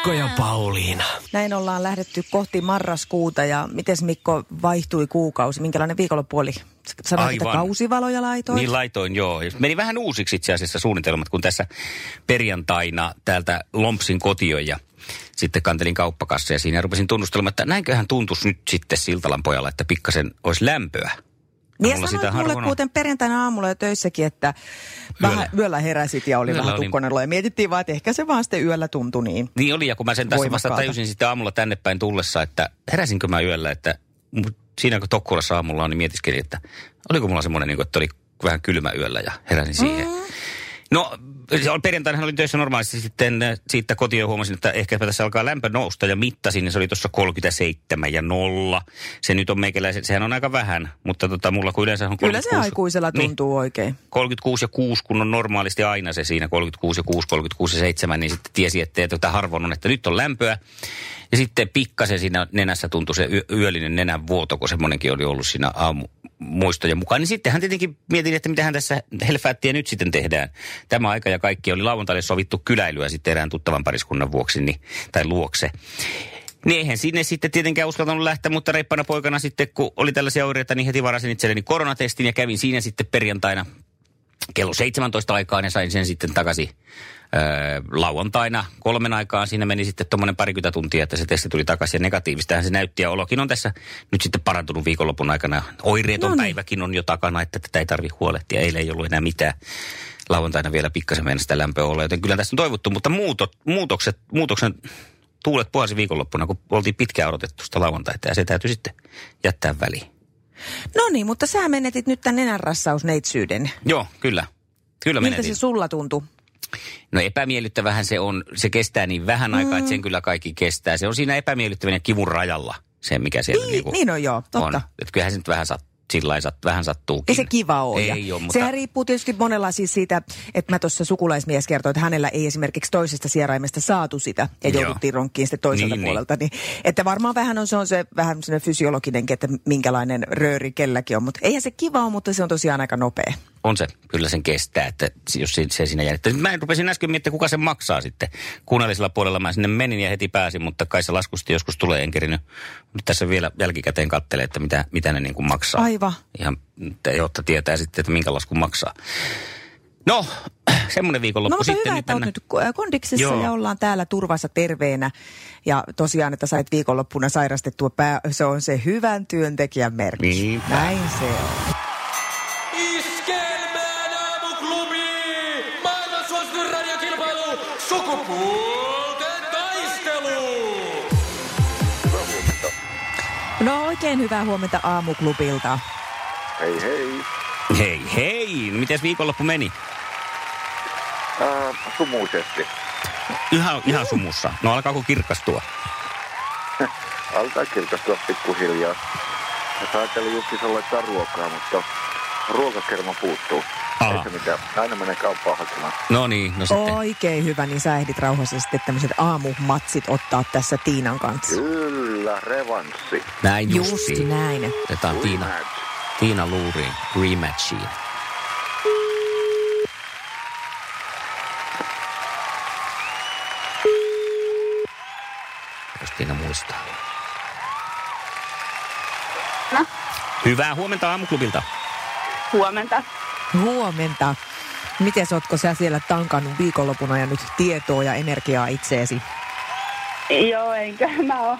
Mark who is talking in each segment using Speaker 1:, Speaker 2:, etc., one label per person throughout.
Speaker 1: Mikko ja Pauliina.
Speaker 2: Näin ollaan lähdetty kohti marraskuuta ja miten Mikko vaihtui kuukausi? Minkälainen viikonloppu oli? Sanoit, että kausivaloja laitoit?
Speaker 3: Niin laitoin, joo. Meni vähän uusiksi itse asiassa suunnitelmat, kun tässä perjantaina täältä Lompsin kotioon ja sitten kantelin kauppakassa ja siinä ja rupesin tunnustelemaan, että näinköhän tuntuisi nyt sitten Siltalan pojalla, että pikkasen olisi lämpöä.
Speaker 2: Niin ja sanoit
Speaker 3: sitä
Speaker 2: mulle
Speaker 3: on.
Speaker 2: kuten perjantaina aamulla jo töissäkin, että vähän
Speaker 3: Yöllä.
Speaker 2: yöllä heräsit ja oli
Speaker 3: Yöllä
Speaker 2: vähän
Speaker 3: oli-
Speaker 2: tukkonen olo. Ja mietittiin vaan, että ehkä se vaan sitten yöllä tuntui niin.
Speaker 3: Niin oli, ja kun mä sen tässä vasta tajusin sitten aamulla tänne päin tullessa, että heräsinkö mä yöllä, että siinä kun Tokkulassa aamulla on, niin mietiskelin, että oliko mulla semmoinen, niin että oli vähän kylmä yöllä ja heräsin siihen.
Speaker 2: Mm.
Speaker 3: No, oli perjantaina olin töissä normaalisti sitten äh, siitä kotiin huomasin, että ehkä tässä alkaa lämpö nousta ja mittasin, niin se oli tuossa 37 ja nolla. Se nyt on meikäläisen, sehän on aika vähän, mutta tota, mulla kun yleensä on
Speaker 2: Kyllä se
Speaker 3: 36
Speaker 2: aikuisella
Speaker 3: Niin,
Speaker 2: tuntuu oikein.
Speaker 3: 36 ja 6, kun on normaalisti aina se siinä 36 ja 6, 36 ja 7, niin sitten tiesi, että tätä harvoin on, että nyt on lämpöä. Ja sitten pikkasen siinä nenässä tuntui se yö, yöllinen nenän vuoto, kun semmoinenkin oli ollut siinä aamu muistojen mukaan. Niin sittenhän tietenkin mietin, että mitähän tässä helfäättiä nyt sitten tehdään. Tämä aika ja kaikki oli lauantaille sovittu kyläilyä sitten erään tuttavan pariskunnan vuoksi, niin, tai luokse. Niin eihän sinne sitten tietenkään uskaltanut lähteä, mutta reippana poikana sitten, kun oli tällaisia oireita, niin heti varasin itselleni koronatestin ja kävin siinä sitten perjantaina kello 17 aikaan ja sain sen sitten takaisin öö, lauantaina kolmen aikaan. Siinä meni sitten tuommoinen parikymmentä tuntia, että se testi tuli takaisin ja negatiivistähän se näytti. Ja olokin on tässä nyt sitten parantunut viikonlopun aikana. Oireeton
Speaker 2: Noniin.
Speaker 3: päiväkin on jo takana, että tätä ei tarvitse huolehtia. Eilen ei ollut enää mitään. Lauantaina vielä pikkasen mennä sitä lämpöä olla, joten kyllä tässä on toivottu. Mutta muutot, muutokset, muutoksen tuulet puhalsi viikonloppuna, kun oltiin pitkään odotettu sitä lauantaita ja se täytyy sitten jättää väliin.
Speaker 2: No niin, mutta sä menetit nyt tämän nenänrassausneitsyyden.
Speaker 3: Joo, kyllä. Kyllä
Speaker 2: Miltä
Speaker 3: menetin.
Speaker 2: se sulla tuntui?
Speaker 3: No epämiellyttävähän se on, se kestää niin vähän aikaa, että sen kyllä kaikki kestää. Se on siinä epämiellyttävän ja kivun rajalla, se mikä siellä
Speaker 2: Niin,
Speaker 3: niinku
Speaker 2: niin on joo, totta.
Speaker 3: on. Että kyllähän se nyt vähän, sat, sillä vähän sattuukin.
Speaker 2: Ei se kiva ole.
Speaker 3: Ei ole, mutta
Speaker 2: Sehän riippuu tietysti monella siis siitä, että mä tuossa sukulaismies kertoi, että hänellä ei esimerkiksi toisesta sieraimesta saatu sitä ja
Speaker 3: Joo.
Speaker 2: jouduttiin ronkkiin sitten toiselta
Speaker 3: Niin, niin.
Speaker 2: puolelta. Niin, että varmaan vähän on se, on se vähän fysiologinenkin, että minkälainen rööri kelläkin on. Mutta eihän se kiva ole, mutta se on tosiaan aika nopea.
Speaker 3: On se, kyllä sen kestää, että jos se, se siinä jää. Mä rupesin äsken miettimään, kuka sen maksaa sitten. Kunnallisella puolella mä sinne menin ja heti pääsin, mutta kai se laskusti joskus tulee, en kerinyt. Nyt tässä vielä jälkikäteen kattelee, että mitä, mitä ne niin kuin maksaa.
Speaker 2: Aivan.
Speaker 3: Ihan, jotta tietää sitten, että minkä laskun maksaa. No, semmoinen viikonloppu
Speaker 2: No mutta
Speaker 3: sitten.
Speaker 2: hyvä, että olet nyt kondiksessa
Speaker 3: Joo.
Speaker 2: ja ollaan täällä turvassa terveenä. Ja tosiaan, että sait viikonloppuna sairastettua pää, se on se hyvän työntekijän merkki.
Speaker 3: Niinpä.
Speaker 2: Näin se on. No oikein hyvää huomenta aamuklubilta.
Speaker 4: Hei hei.
Speaker 3: Hei, hei! No, Mites viikonloppu meni?
Speaker 4: Äh, sumuisesti.
Speaker 3: Ihan, ihan sumussa. No alkaako kirkastua?
Speaker 4: Alkaa kirkastua pikkuhiljaa. Mä ajattelin justiin laittaa ruokaa, mutta ruokakerma puuttuu.
Speaker 3: Aha.
Speaker 4: Ei se mitään. Aina menee kauppaan hakemaan.
Speaker 3: No niin, no sitten.
Speaker 2: Oikein hyvä, niin sä ehdit rauhassa sitten tämmöiset aamumatsit ottaa tässä Tiinan kanssa.
Speaker 4: Kyllä, revanssi.
Speaker 3: Näin
Speaker 2: Just
Speaker 3: justiin.
Speaker 2: näin.
Speaker 3: Otetaan Tiina. Tiina luuriin rematchiin. Jos Tiina muistaa.
Speaker 5: No.
Speaker 3: Hyvää huomenta aamuklubilta.
Speaker 5: Huomenta.
Speaker 2: Huomenta. Miten ootko sä siellä tankannut viikonlopuna ja nyt tietoa ja energiaa itseesi?
Speaker 5: Joo, enkä mä oo.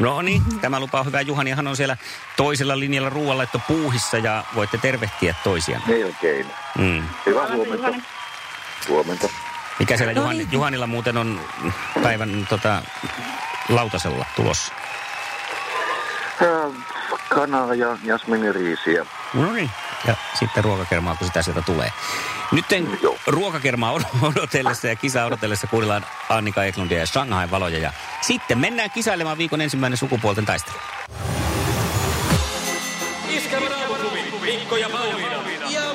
Speaker 3: No niin, tämä lupaa hyvää. Juhanihan on siellä toisella linjalla ruoanlaitto puuhissa ja voitte tervehtiä toisiaan.
Speaker 4: Melkein.
Speaker 3: Mm.
Speaker 4: Hyvää
Speaker 5: Huomenta,
Speaker 4: huomenta.
Speaker 5: Juhani.
Speaker 4: Huomenta.
Speaker 3: Mikä siellä
Speaker 2: No
Speaker 3: Juhani,
Speaker 2: niin.
Speaker 3: Juhanilla muuten on päivän tota, lautasella tulossa?
Speaker 4: Kanaa ja jasminiriisiä.
Speaker 3: No niin. Ja sitten ruokakermaa, kun sitä sieltä tulee. Nyt
Speaker 4: Joo.
Speaker 3: ruokakermaa odotellessa ja kisa odotellessa kuunnellaan Annika Eklundia ja Shanghai valoja. Ja sitten mennään kisailemaan viikon ensimmäinen sukupuolten taistelu.
Speaker 6: Aamuklubi, Mikko ja Pauliina. Ja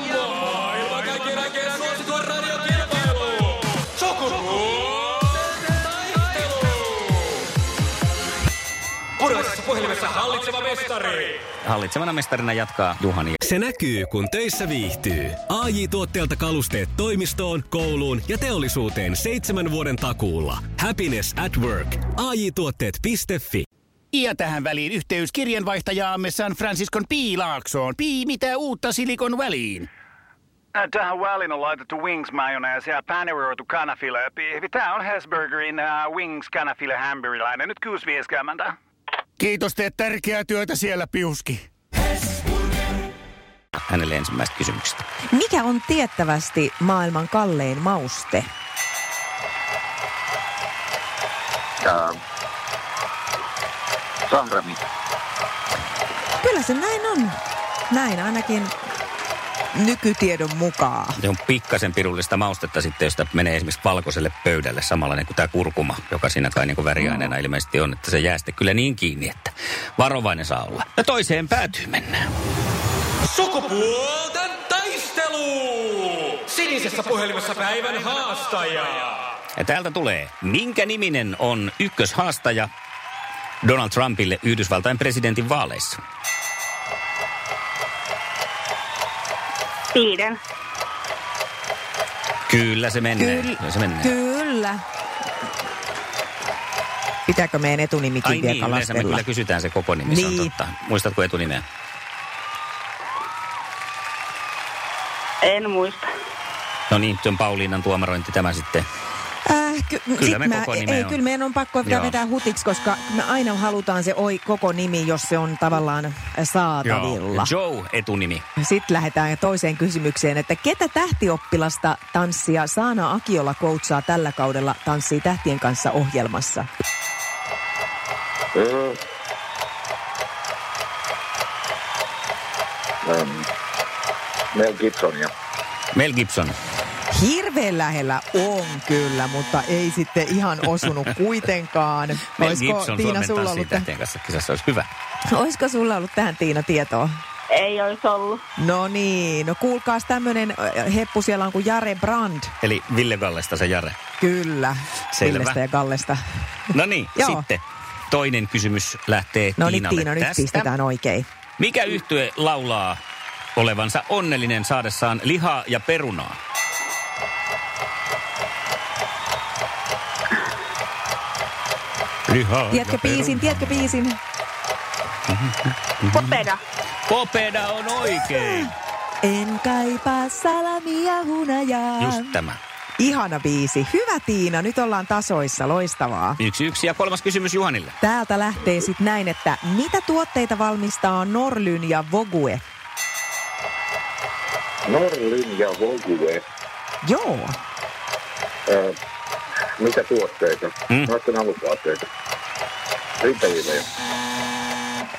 Speaker 6: puhelimessa hallitseva mestari.
Speaker 3: Hallitsevana mestarina jatkaa Juhani.
Speaker 1: Se näkyy, kun töissä viihtyy. ai tuotteelta kalusteet toimistoon, kouluun ja teollisuuteen seitsemän vuoden takuulla. Happiness at work. ai tuotteetfi
Speaker 7: Ja tähän väliin yhteys kirjanvaihtajaamme San Franciscon Piilaaksoon. Pii, mitä uutta Silikon väliin?
Speaker 8: Äh, Tähän väliin on laitettu wings mayonnaise ja paneroitu kanafila. Tämä on Hesburgerin uh, wings kanafila hamburilainen. Nyt 6.50.
Speaker 7: Kiitos, teet tärkeää työtä siellä, Piuski.
Speaker 3: Hänelle ensimmäistä kysymyksestä.
Speaker 2: Mikä on tiettävästi maailman kallein mauste?
Speaker 4: Ja Sahrami.
Speaker 2: Kyllä se näin on. Näin ainakin nykytiedon mukaan.
Speaker 3: Se on pikkasen pirullista maustetta sitten, josta menee esimerkiksi valkoiselle pöydälle samanlainen kuin tämä kurkuma, joka siinä kai niin kuin väriaineena ilmeisesti on, että se jää sitten kyllä niin kiinni, että varovainen saa olla. Ja toiseen päätyy mennään.
Speaker 6: Sukupuolten taistelu. Sinisessä puhelimessa päivän haastaja.
Speaker 3: Ja täältä tulee, minkä niminen on ykköshaastaja Donald Trumpille Yhdysvaltain presidentin vaaleissa?
Speaker 5: Tiedän.
Speaker 3: Kyllä se menee.
Speaker 2: Kyllä,
Speaker 3: Kyllä se menee.
Speaker 2: kyllä. Pitääkö meidän etunimikin
Speaker 3: Ai
Speaker 2: vielä
Speaker 3: niin, me kyllä kysytään se koko nimi, se on
Speaker 2: Niin.
Speaker 3: totta. Muistatko etunimeä?
Speaker 5: En muista.
Speaker 3: No niin, se on Pauliinan tuomarointi tämä sitten.
Speaker 2: Ky-
Speaker 3: Kyllä me
Speaker 2: mä,
Speaker 3: koko
Speaker 2: ei,
Speaker 3: nimeä
Speaker 2: ei,
Speaker 3: on.
Speaker 2: kyllä meidän on pakko
Speaker 3: Joo.
Speaker 2: vetää hutiksi, koska me aina halutaan se oi, koko nimi, jos se on tavallaan äh, saatavilla.
Speaker 3: Joe etunimi.
Speaker 2: Sitten lähdetään toiseen kysymykseen, että ketä tähtioppilasta tanssia Saana Akiola koutsaa tällä kaudella Tanssii tähtien kanssa ohjelmassa?
Speaker 4: Öö. Mel Gibson ja
Speaker 3: Mel Gibson.
Speaker 2: Hirveän lähellä on kyllä, mutta ei sitten ihan osunut kuitenkaan. Olisiko,
Speaker 3: Gibson
Speaker 2: Tiina, sulla ollut,
Speaker 3: tähtien kanssa kisassa olisi hyvä.
Speaker 2: olisiko sulla ollut tähän Tiina tietoa?
Speaker 5: Ei olisi ollut.
Speaker 2: No niin, no kuulkaas tämmönen heppu siellä on kuin Jare Brand.
Speaker 3: Eli Ville Gallesta se Jare.
Speaker 2: Kyllä,
Speaker 3: Selvä.
Speaker 2: Villestä ja Kallesta.
Speaker 3: No niin, sitten toinen kysymys lähtee
Speaker 2: No niin
Speaker 3: Tiinalle
Speaker 2: Tiina, nyt
Speaker 3: tästä.
Speaker 2: pistetään oikein.
Speaker 3: Mikä yhtye laulaa olevansa onnellinen saadessaan lihaa ja perunaa? Lihaa
Speaker 2: Tiedätkö biisin, tiedätkö biisin?
Speaker 5: Popeda.
Speaker 3: Popeda on oikein.
Speaker 2: En kaipaa salamia hunajaa.
Speaker 3: Just tämä.
Speaker 2: Ihana biisi. Hyvä Tiina, nyt ollaan tasoissa, loistavaa.
Speaker 3: Yksi yksi ja kolmas kysymys Juhanille.
Speaker 2: Täältä lähtee sitten näin, että mitä tuotteita valmistaa Norlyn ja Vogue?
Speaker 4: Norlin ja Vogue.
Speaker 2: Joo.
Speaker 4: Öö. Mitä tuotteita?
Speaker 3: Mm.
Speaker 4: Noiden alusvaatteita. Rintaviivoja.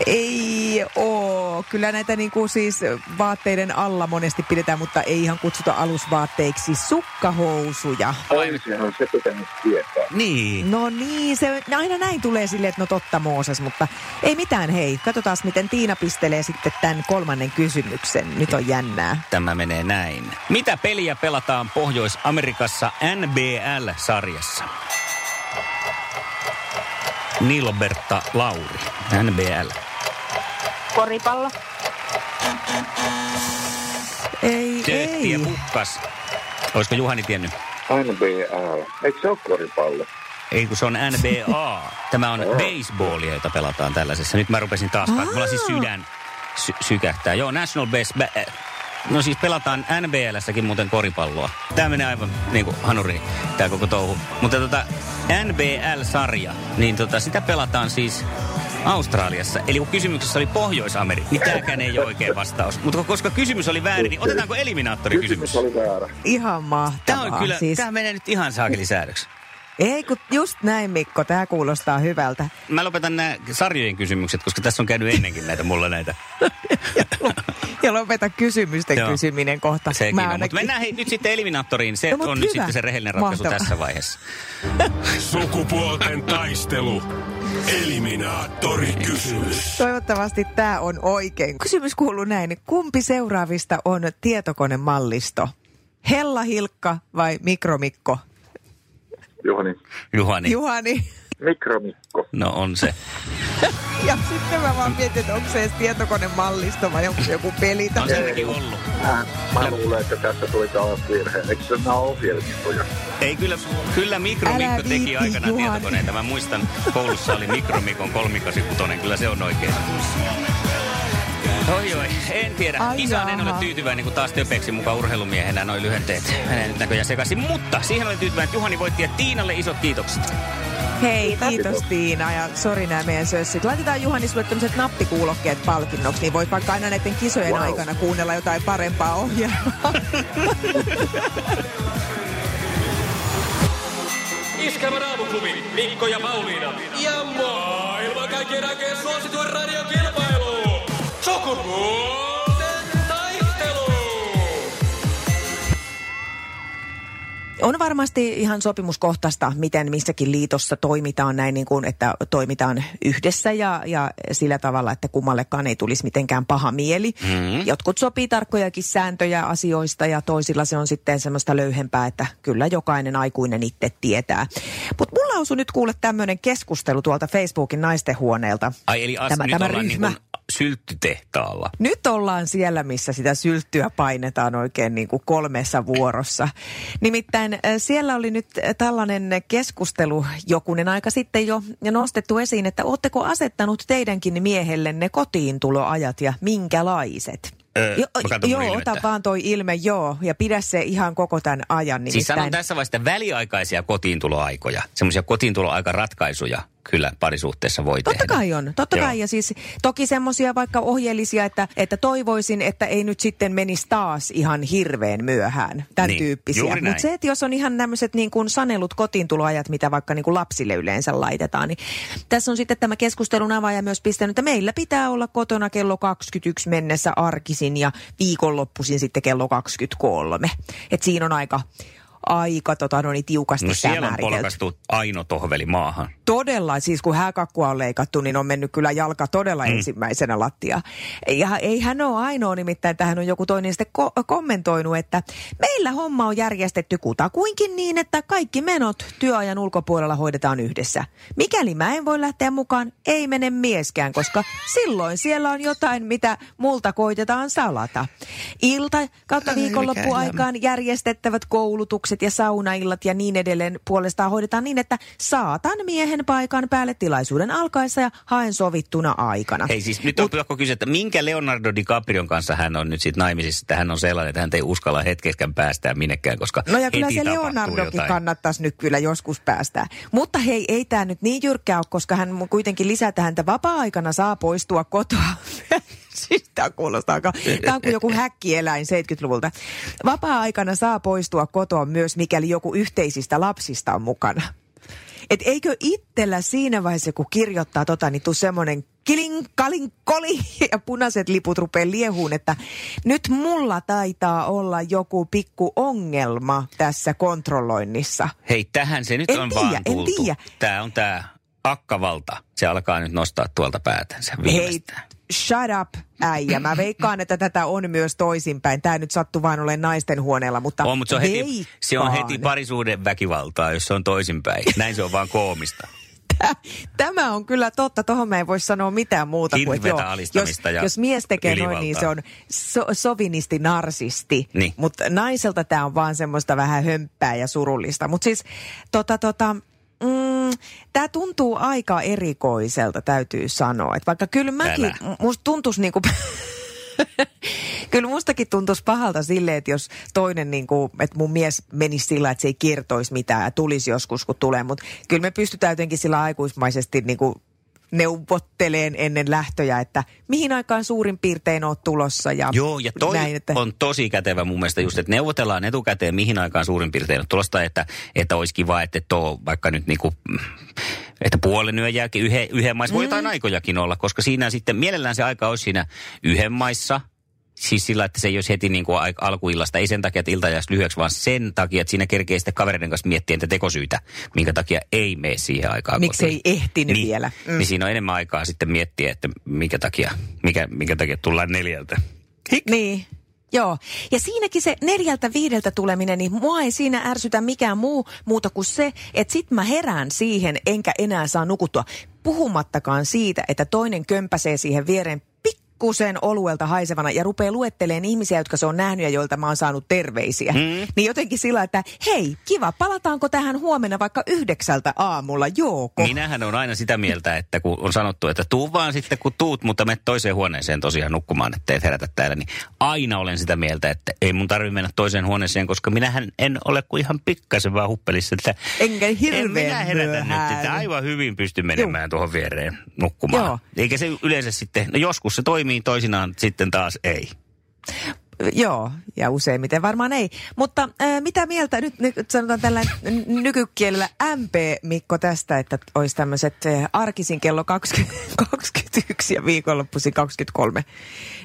Speaker 2: Ei oo. Kyllä näitä niinku siis vaatteiden alla monesti pidetään, mutta ei ihan kutsuta alusvaatteiksi. Sukkahousuja.
Speaker 4: Olisihan se pitänyt tietää.
Speaker 3: Niin.
Speaker 2: No niin, se aina näin tulee silleen, että no totta Mooses, mutta ei mitään hei. Katsotaan, miten Tiina pistelee sitten tämän kolmannen kysymyksen. Nyt on jännää.
Speaker 3: Tämä menee näin. Mitä peliä pelataan Pohjois-Amerikassa NBL-sarjassa? Nilberta Lauri, NBL.
Speaker 5: Koripallo.
Speaker 2: Ei,
Speaker 3: Töötti ja
Speaker 2: ei.
Speaker 3: pukkas. Olisiko Juhani tiennyt?
Speaker 4: NBL. Eikö se ole koripallo?
Speaker 3: Ei kun se on NBA. Tämä on baseballia, jota pelataan tällaisessa. Nyt mä rupesin taas,
Speaker 2: Aa.
Speaker 3: mulla siis sydän sy- sykähtää. Joo, National Base... Ba- äh, no siis pelataan NBLssäkin muuten koripalloa. Tämä menee aivan niin kuin hanuriin, tämä koko touhu. Mutta tota, NBL-sarja, niin tota, sitä pelataan siis Australiassa. Eli kun kysymyksessä oli Pohjois-Amerikka, niin tämäkään ei ole oikein vastaus. Mutta koska kysymys oli väärin, niin otetaanko eliminaattorikysymys?
Speaker 4: Kysymys oli väärä.
Speaker 2: Ihan mahtavaa.
Speaker 3: Tämä on kyllä,
Speaker 2: Siis,
Speaker 3: tämä menee nyt ihan saakelisäädöksi.
Speaker 2: Ei kun just näin Mikko, tämä kuulostaa hyvältä.
Speaker 3: Mä lopetan nämä sarjojen kysymykset, koska tässä on käynyt ennenkin näitä mulla näitä.
Speaker 2: Ja lopeta kysymysten
Speaker 3: Joo.
Speaker 2: kysyminen kohta.
Speaker 3: Sekin
Speaker 2: Mä
Speaker 3: on. Mutta mennään hei, nyt sitten eliminaattoriin. Se
Speaker 2: No,
Speaker 3: on nyt
Speaker 2: hyvä.
Speaker 3: sitten se rehellinen ratkaisu
Speaker 2: Mahtavaa.
Speaker 3: tässä vaiheessa.
Speaker 6: Sukupuolten taistelu. Eliminaattori kysymys.
Speaker 2: Toivottavasti tämä on oikein. Kysymys kuuluu näin. Kumpi seuraavista on tietokonemallisto? Hella Hilkka vai Mikromikko?
Speaker 4: Juhani.
Speaker 3: Juhani.
Speaker 2: Juhani.
Speaker 4: Mikromikko.
Speaker 3: No on se.
Speaker 2: Ja sitten mä vaan mietin, että onko se edes tietokonemallisto vai onko se joku peli.
Speaker 3: On se ainakin ollut.
Speaker 4: Mä, mä luulen, että tässä tuli taas virhe. Eikö se nämä ohjelmistoja?
Speaker 3: Ei kyllä, kyllä Mikromikko
Speaker 2: Älä
Speaker 3: teki
Speaker 2: viitti,
Speaker 3: aikanaan
Speaker 2: Juhani.
Speaker 3: tietokoneita. Mä muistan, koulussa oli Mikromikon kolmikasikutonen. Kyllä se on oikein. Oi oi, en tiedä.
Speaker 2: Ai
Speaker 3: Kisaan en ole tyytyväinen, kun taas töpeksi mukaan urheilumiehenä noin lyhenteet. Menee nyt näköjään sekaisin. Mutta siihen olen tyytyväinen, että Juhani voitti ja Tiinalle isot kiitokset.
Speaker 2: Hei, kiitos Tiina ja sori nämä meidän sössit. Laitetaan Juhani sulle tämmöiset nappikuulokkeet palkinnoksi, niin voit vaikka aina näiden kisojen
Speaker 4: Wow.
Speaker 2: aikana kuunnella jotain parempaa ohjelmaa.
Speaker 6: Iskävä raamuklubi, Mikko ja Pauliina. Ja maailman kaikkien aikeen suosituen radiokilpailu. Sukupuolten
Speaker 2: On varmasti ihan sopimuskohtaista, miten missäkin liitossa toimitaan näin, niin kuin, että toimitaan yhdessä ja, ja sillä tavalla, että kummallekaan ei tulisi mitenkään paha mieli. Mm. Jotkut sopii tarkkojakin sääntöjä asioista ja toisilla se on sitten semmoista löyhempää, että kyllä jokainen aikuinen itse tietää. Mutta mulla osui nyt kuule tämmöinen keskustelu tuolta Facebookin naistenhuoneelta.
Speaker 3: Ai eli as,
Speaker 2: Tämä-
Speaker 3: nyt
Speaker 2: tämä
Speaker 3: ollaan niin
Speaker 2: ryhmä.
Speaker 3: kuin sylttytehtaalla.
Speaker 2: Nyt ollaan siellä, missä sitä sylttyä painetaan oikein niin kuin kolmessa vuorossa. Nimittäin äh, siellä oli nyt äh, tällainen keskustelu jokunen aika sitten jo ja nostettu esiin, että ootteko asettanut teidänkin miehellenne kotiintuloajat ja minkälaiset?
Speaker 3: Öö, mun
Speaker 2: joo,
Speaker 3: ilmettä.
Speaker 2: ota vaan toi ilme, joo, ja pidä se ihan koko tämän ajan.
Speaker 3: Siis sanon
Speaker 2: nimittäin-
Speaker 3: tässä vaiheessa väliaikaisia kotiintuloaikoja. Semmoisia kotiintuloaikaratkaisuja kyllä parisuhteessa voi
Speaker 2: Totta
Speaker 3: tehdä.
Speaker 2: kai on, totta
Speaker 3: Joo.
Speaker 2: kai. Ja siis toki semmoisia vaikka ohjeellisia, että, että toivoisin, että ei nyt sitten menisi taas ihan hirveän myöhään. Tämän
Speaker 3: Niin,
Speaker 2: tyyppisiä. Mutta se, että jos on ihan tämmöiset niin kuin sanelut kotiintuloajat, mitä vaikka niin kuin lapsille yleensä laitetaan, niin tässä on sitten tämä keskustelun avaaja myös pistänyt, että meillä pitää olla kotona kello 21 mennessä arkisin ja viikonloppuisin sitten kello 23. Et siinä on aika, aika tota, no niin, tiukasti
Speaker 3: No
Speaker 2: tämä
Speaker 3: siellä on polkastu Aino Tohveli maahan.
Speaker 2: todella, siis kun hääkakkua on leikattu, niin on mennyt kyllä jalka todella mm. ensimmäisenä lattia. Ja ei hän ole ainoa, nimittäin tähän on joku toinen sitten ko- kommentoinut, että meillä homma on järjestetty kutakuinkin niin, että kaikki menot työajan ulkopuolella hoidetaan yhdessä. Mikäli mä en voi lähteä mukaan, ei mene mieskään, koska silloin siellä on jotain, mitä multa koitetaan salata. Ilta kautta viikonloppuaikaan järjestettävät koulutukset ja saunaillat ja niin edelleen puolestaan hoidetaan niin, että saatan miehen paikan päälle tilaisuuden alkaessa ja haen sovittuna aikana.
Speaker 3: Hei siis nyt on pakko kysyä, että minkä Leonardo DiCaprion kanssa hän on nyt sitten naimisissa, että hän on sellainen, että hän ei uskalla hetkeskään päästää minnekään, koska
Speaker 2: No ja kyllä se Leonardokin
Speaker 3: jotain.
Speaker 2: kannattaisi nyt kyllä joskus päästää. Mutta hei, ei tämä nyt niin jyrkkää ole, koska hän kuitenkin lisää tähän, että vapaa-aikana saa poistua kotoa. siis tämä kuulostaa aika, tämä on kuin joku häkkieläin 70-luvulta. Vapaa-aikana saa poistua kotoa myös, mikäli joku yhteisistä lapsista on mukana. Et eikö itsellä siinä vaiheessa, kun kirjoittaa tota, niin tuu semmoinen kilin, kalin, koli ja punaiset liput rupeaa liehuun, että nyt mulla taitaa olla joku pikku ongelma tässä kontrolloinnissa.
Speaker 3: Hei, tähän se nyt
Speaker 2: En
Speaker 3: on
Speaker 2: tiedä,
Speaker 3: vaan
Speaker 2: en
Speaker 3: tultu.
Speaker 2: tiedä.
Speaker 3: Tämä on tämä akkavalta. Se alkaa nyt nostaa tuolta päätänsä
Speaker 2: Hei,
Speaker 3: viimeistään.
Speaker 2: Shut up, äijä. Mä veikkaan, että tätä on myös toisinpäin. Tämä nyt sattuu vain olemaan naisten huoneella, mutta
Speaker 3: On, mutta se on, heti, se on heti parisuuden väkivaltaa, jos se on toisinpäin. Näin se on vaan koomista.
Speaker 2: Tämä on kyllä totta. Tuohon mä en voi sanoa mitään muuta kuin, että joo, jos,
Speaker 3: ja
Speaker 2: jos mies tekee noin,
Speaker 3: ylivaltaa.
Speaker 2: niin se on so, sovinisti narsisti.
Speaker 3: Niin.
Speaker 2: Mutta naiselta tämä on vaan semmoista vähän hömppää ja surullista. Mutta siis tota, tota, mm, tämä tuntuu aika erikoiselta, täytyy sanoa. Et vaikka kyllä mäkin,
Speaker 3: Älä.
Speaker 2: musta tuntuisi niinku... Kyllä mustakin tuntuisi pahalta silleen, että jos toinen, niin kuin, että mun mies menisi sillä, että se ei kertoisi mitään ja tulisi joskus, kun tulee. Mutta kyllä me pystytään jotenkin sillä aikuismaisesti niin kuin neuvotteleen ennen lähtöjä, että mihin aikaan suurin piirtein oot tulossa. Ja
Speaker 3: Joo, ja toi
Speaker 2: näin, että...
Speaker 3: on tosi kätevä mun mielestä just, että neuvotellaan etukäteen, mihin aikaan suurin piirtein on tulosta, että, että olisi kiva, että et ole vaikka nyt niinku, että puolen yön jälkeen yhden, yhden maissa, voi jotain aikojakin olla, koska siinä sitten mielellään se aika olisi siinä yhden maissa, Siis sillä, että se ei olisi heti niin kuin alkuillasta, ei sen takia, että ilta jäisi lyhyeksi, vaan sen takia, että siinä kerkee sitten kavereiden kanssa miettiä niitä tekosyitä, minkä takia ei mene siihen aikaan
Speaker 2: Miksi ei ehtinyt
Speaker 3: niin,
Speaker 2: vielä?
Speaker 3: Mm. Niin siinä on enemmän aikaa sitten miettiä, että minkä takia, mikä, minkä takia tullaan neljältä.
Speaker 2: Niin. Joo, ja siinäkin se neljältä viideltä tuleminen, niin mua ei siinä ärsytä mikään muu muuta kuin se, että sit mä herään siihen, enkä enää saa nukuttua. Puhumattakaan siitä, että toinen kömpäsee siihen viereen pikkusen oluelta haisevana ja rupeaa luetteleen ihmisiä, jotka se on nähnyt ja joilta mä oon saanut terveisiä. Mm. Niin jotenkin sillä, että hei, kiva, palataanko tähän huomenna vaikka yhdeksältä aamulla, jooko?
Speaker 3: Minähän on aina sitä mieltä, että kun on sanottu, että tuu vaan sitten kun tuut, mutta me toiseen huoneeseen tosiaan nukkumaan, että et herätä täällä, niin aina olen sitä mieltä, että ei mun tarvitse mennä toiseen huoneeseen, koska minähän en ole kuin ihan pikkasen vaan huppelissa. Että
Speaker 2: Enkä hirveän
Speaker 3: en minä herätä
Speaker 2: myöhään.
Speaker 3: nyt, että aivan hyvin pysty menemään Juh. tuohon viereen nukkumaan.
Speaker 2: Joo.
Speaker 3: Eikä se yleensä sitten, no joskus se toimii, toisinaan sitten taas ei.
Speaker 2: Joo, ja useimmiten varmaan ei. Mutta äh, mitä mieltä, nyt, nyt sanotaan tällä nykykielellä MP, Mikko, tästä, että olisi tämmöiset äh, arkisin kello 20, 21 ja viikonloppuisin 23.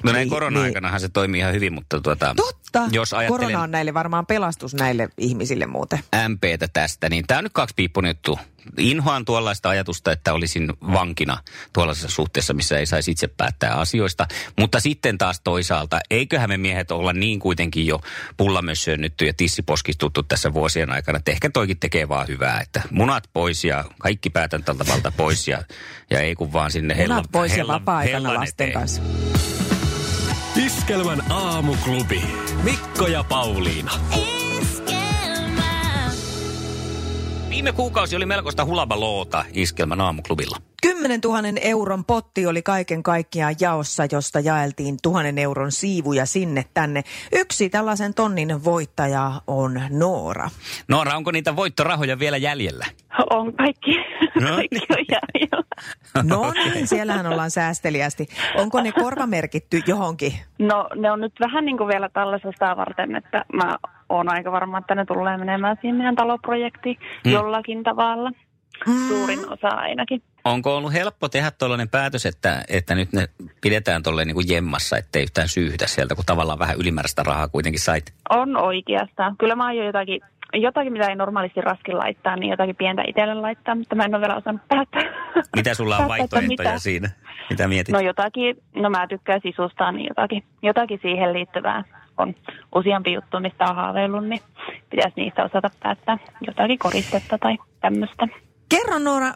Speaker 3: No näin
Speaker 2: Niin,
Speaker 3: korona-aikanahan se toimii ihan hyvin, mutta tuota,
Speaker 2: Totta,
Speaker 3: jos ajattelen
Speaker 2: korona on näille varmaan pelastus näille ihmisille muuten.
Speaker 3: MPtä tästä, niin tämä on nyt kaksipiippunen juttu. Inhoan tuollaista ajatusta, että olisin vankina tuollaisessa suhteessa, missä ei saisi itse päättää asioista. Mutta sitten taas toisaalta, eiköhän me miehet olla niin kuitenkin jo pullamössöönnytty ja tissiposkistuttu tässä vuosien aikana, että ehkä toikin tekee vaan hyvää, että munat pois ja kaikki päätäntävalta pois ja, ja ei kun vaan sinne
Speaker 2: Munat
Speaker 3: hellan,
Speaker 2: pois ja
Speaker 3: hellan,
Speaker 2: vapaa-aikana lasten
Speaker 3: eteen.
Speaker 2: kanssa.
Speaker 1: Iskelmän aamuklubi. Mikko ja Pauliina.
Speaker 3: Viime kuukausi oli melkoista hulabaloota Iskelmän aamuklubilla.
Speaker 2: 10 000 euron potti oli kaiken kaikkiaan jaossa, josta jaeltiin tuhannen euron siivuja sinne tänne. Yksi tällaisen tonnin voittaja on Noora.
Speaker 3: Noora, onko niitä voittorahoja vielä jäljellä?
Speaker 5: On kaikki.
Speaker 3: No
Speaker 5: kaikki on jäljellä.
Speaker 2: No niin, siellähän ollaan säästeliästi. Onko ne korvamerkitty johonkin?
Speaker 5: No ne on nyt vähän niin kuin vielä tällaisesta varten, että mä oon aika varma, että ne tulee menemään siihen meidän taloprojektiin
Speaker 3: Mm.
Speaker 5: jollakin tavalla. Suurin osa ainakin.
Speaker 3: Onko ollut helppo tehdä tuollainen päätös, että, että nyt ne pidetään tolleen niin kuin jemmassa, ettei yhtään syyhytä sieltä, kun tavallaan vähän ylimääräistä rahaa kuitenkin sait?
Speaker 5: On oikeastaan. Kyllä mä aion jotakin, jotakin, mitä ei normaalisti raskin laittaa, niin jotakin pientä itselle laittaa, mutta mä en ole vielä osannut päättää.
Speaker 3: Mitä sulla on vaihtoehtoja
Speaker 5: mitä.
Speaker 3: siinä? Mitä mietit?
Speaker 5: No jotakin, no mä tykkään sisustaa, niin jotakin, jotakin siihen liittyvää on useampi juttu, mistä on haaveillut, niin pitäisi niistä osata päättää jotakin koristetta tai tämmöistä.
Speaker 2: Kerro Noora,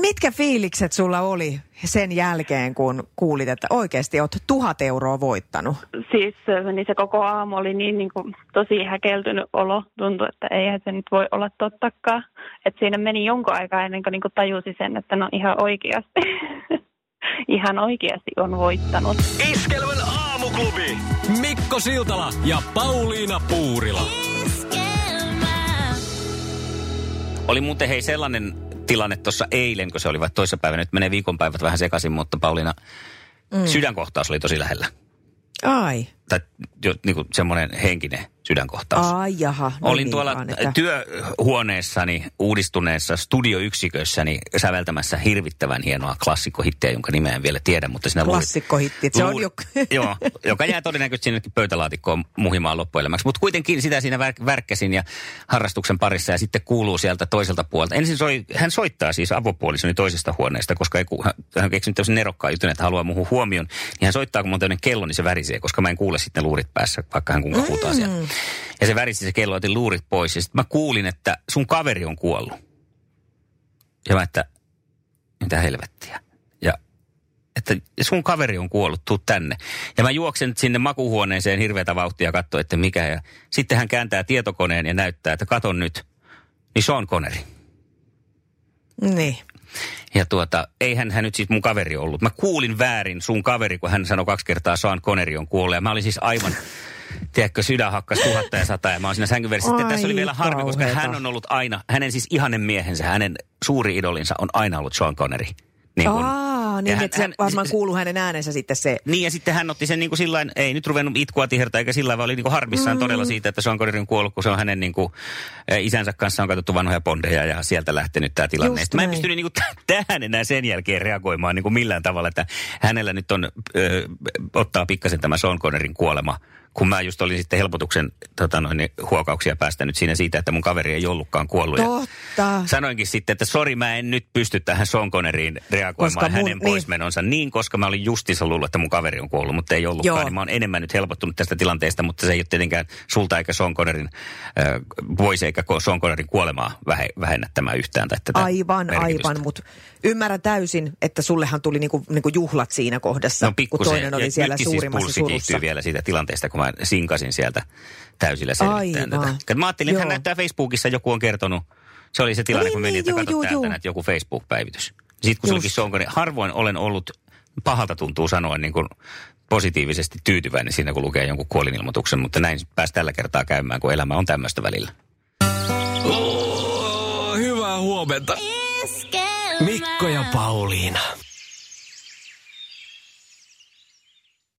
Speaker 2: mitkä fiilikset sulla oli sen jälkeen, kun kuulit, että oikeasti oot tuhat euroa voittanut?
Speaker 5: Siis niin se koko aamu oli niin, niin kuin, tosi häkeltynyt olo. Tuntui, että eihän se nyt voi olla tottakaan. Et siinä meni jonkun aikaa ennen kuin, niin kuin tajusi sen, että no ihan oikeasti. ihan oikeasti on voittanut.
Speaker 1: Iskelmän aamuklubi. Mikko Siltala ja Pauliina Puurila.
Speaker 3: Oli muuten hei sellainen tilanne tuossa eilen, kun se oli vai toissapäivänä. Nyt menee viikonpäivät vähän sekaisin, mutta Pauliina, mm. sydänkohtaus oli tosi lähellä.
Speaker 2: Ai,
Speaker 3: Tai jo, niin kuin semmoinen henkinen sydänkohtaus.
Speaker 2: ai jaha. no
Speaker 3: Olin
Speaker 2: niin
Speaker 3: tuolla
Speaker 2: vaan, että-
Speaker 3: työhuoneessani uudistuneessa studioyksikössäni säveltämässä hirvittävän hienoa klassikkohittiä, jonka nimeä en vielä tiedä, mutta
Speaker 2: Klassikkohitti, että se on jo-
Speaker 3: Joo, joka jää todennäköisesti sinnekin pöytälaatikkoon muhimaan loppuelämäksi. Mutta kuitenkin sitä siinä vär- värkkäsin ja harrastuksen parissa ja sitten kuuluu sieltä toiselta puolelta. Ensin soi, hän soittaa siis avopuolisoni toisesta huoneesta, koska ei, hän hän keksinyt tämmöisen nerokkaan jutun, että haluaa muuhun huomioon. Niin hän soittaa, kun on tämmöinen kello, niin se värisee, koska mä en kuule sitten luurit päässä, vaikka hän kuinka huutaa siellä. Ja se värisi se kello, otin luurit pois. Ja sitten mä kuulin, että sun kaveri on kuollut. Ja mä, että mitä helvettiä. Ja että sun kaveri on kuollut, tuu tänne. Ja mä juoksen sinne makuhuoneeseen hirveätä vauhtia ja katsoin, että mikä. Ja sitten hän kääntää tietokoneen ja näyttää, että katon nyt. Niin Sean Connery.
Speaker 2: Niin.
Speaker 3: Ja tuota, eihän hän nyt siis mun kaveri ollut. Mä kuulin väärin sun kaveri, kun hän sanoi kaksi kertaa Sean Connery on kuollut. Ja mä olin siis aivan, tiedätkö, sydän hakkas tuhatta ja sata. Ja mä oon siinä sängyn. Sitten
Speaker 2: Ai
Speaker 3: tässä oli vielä harmi, koska hän on ollut aina, hänen siis ihanen miehensä, hänen suuri idolinsa on aina ollut Sean Connery. Niin kun-
Speaker 2: Aa, niin
Speaker 3: hän-
Speaker 2: että se
Speaker 3: hän-
Speaker 2: varmaan kuuluu hänen äänensä sitten se.
Speaker 3: Niin ja sitten hän otti sen niin kuin sillain, ei nyt ruvennut itkua tihertä eikä sillä vaan oli niin kuin harmissaan mm. todella siitä, että Sean Connery on kuollut, kun se on hänen niin kuin, isänsä kanssa on katsottu vanhoja bondeja ja sieltä lähtenyt tämä tilanne.
Speaker 2: Just
Speaker 3: mä en pystynyt niin kuin tähän enää sen jälkeen reagoimaan niin kuin millään tavalla, että hänellä nyt on, ö, ottaa pikkasen tämä Sean Conneryn kuolema kun mä just olin sitten helpotuksen tota noin, niin huokauksia päästänyt siinä siitä, että mun kaveri ei ollutkaan kuollut. Ja
Speaker 2: Totta.
Speaker 3: Sanoinkin sitten, että sori mä en nyt pysty tähän Sean reagoimaan
Speaker 2: Koska mun-
Speaker 3: hänen
Speaker 2: niin.
Speaker 3: poismenonsa niin, koska mä olin justiinsa luullut, että mun kaveri on kuollut, mutta ei ollutkaan.
Speaker 2: Joo.
Speaker 3: Niin mä oon enemmän nyt helpottunut tästä tilanteesta, mutta se ei ole tietenkään sulta eikä Sean Connerin, äh, voisi eikä Sean Connerin kuolemaa vähe, vähennä tämä yhtään. Tai tätä
Speaker 2: Aivan,
Speaker 3: merkitystä.
Speaker 2: aivan, mutta ymmärrän täysin, että sullehan tuli niinku, niinku juhlat siinä kohdassa,
Speaker 3: No
Speaker 2: kun toinen oli siellä
Speaker 3: nytkin
Speaker 2: suurimmassa
Speaker 3: siis
Speaker 2: surussa.
Speaker 3: vielä siitä tilanteesta, kun mä sinkasin sieltä täysillä selvittämään
Speaker 2: Aivan.
Speaker 3: tätä. Mä ajattelin, että hän näyttää Facebookissa, joku on kertonut. Se oli se tilanne,
Speaker 2: Niin,
Speaker 3: kun
Speaker 2: niin,
Speaker 3: menin, että
Speaker 2: juu,
Speaker 3: katso
Speaker 2: juu,
Speaker 3: täältä näet joku Facebook-päivitys. Sitten kun se olikin
Speaker 2: Just.
Speaker 3: Sonkonen, harvoin olen ollut, pahalta tuntuu sanoa niin kuin positiivisesti tyytyväinen siinä, kun lukee jonkun kuolinilmoituksen, mutta näin pääsi tällä kertaa käymään, kun elämä on tämmöistä välillä.
Speaker 1: Oh, hyvää huomenta. Mikko ja Pauliina.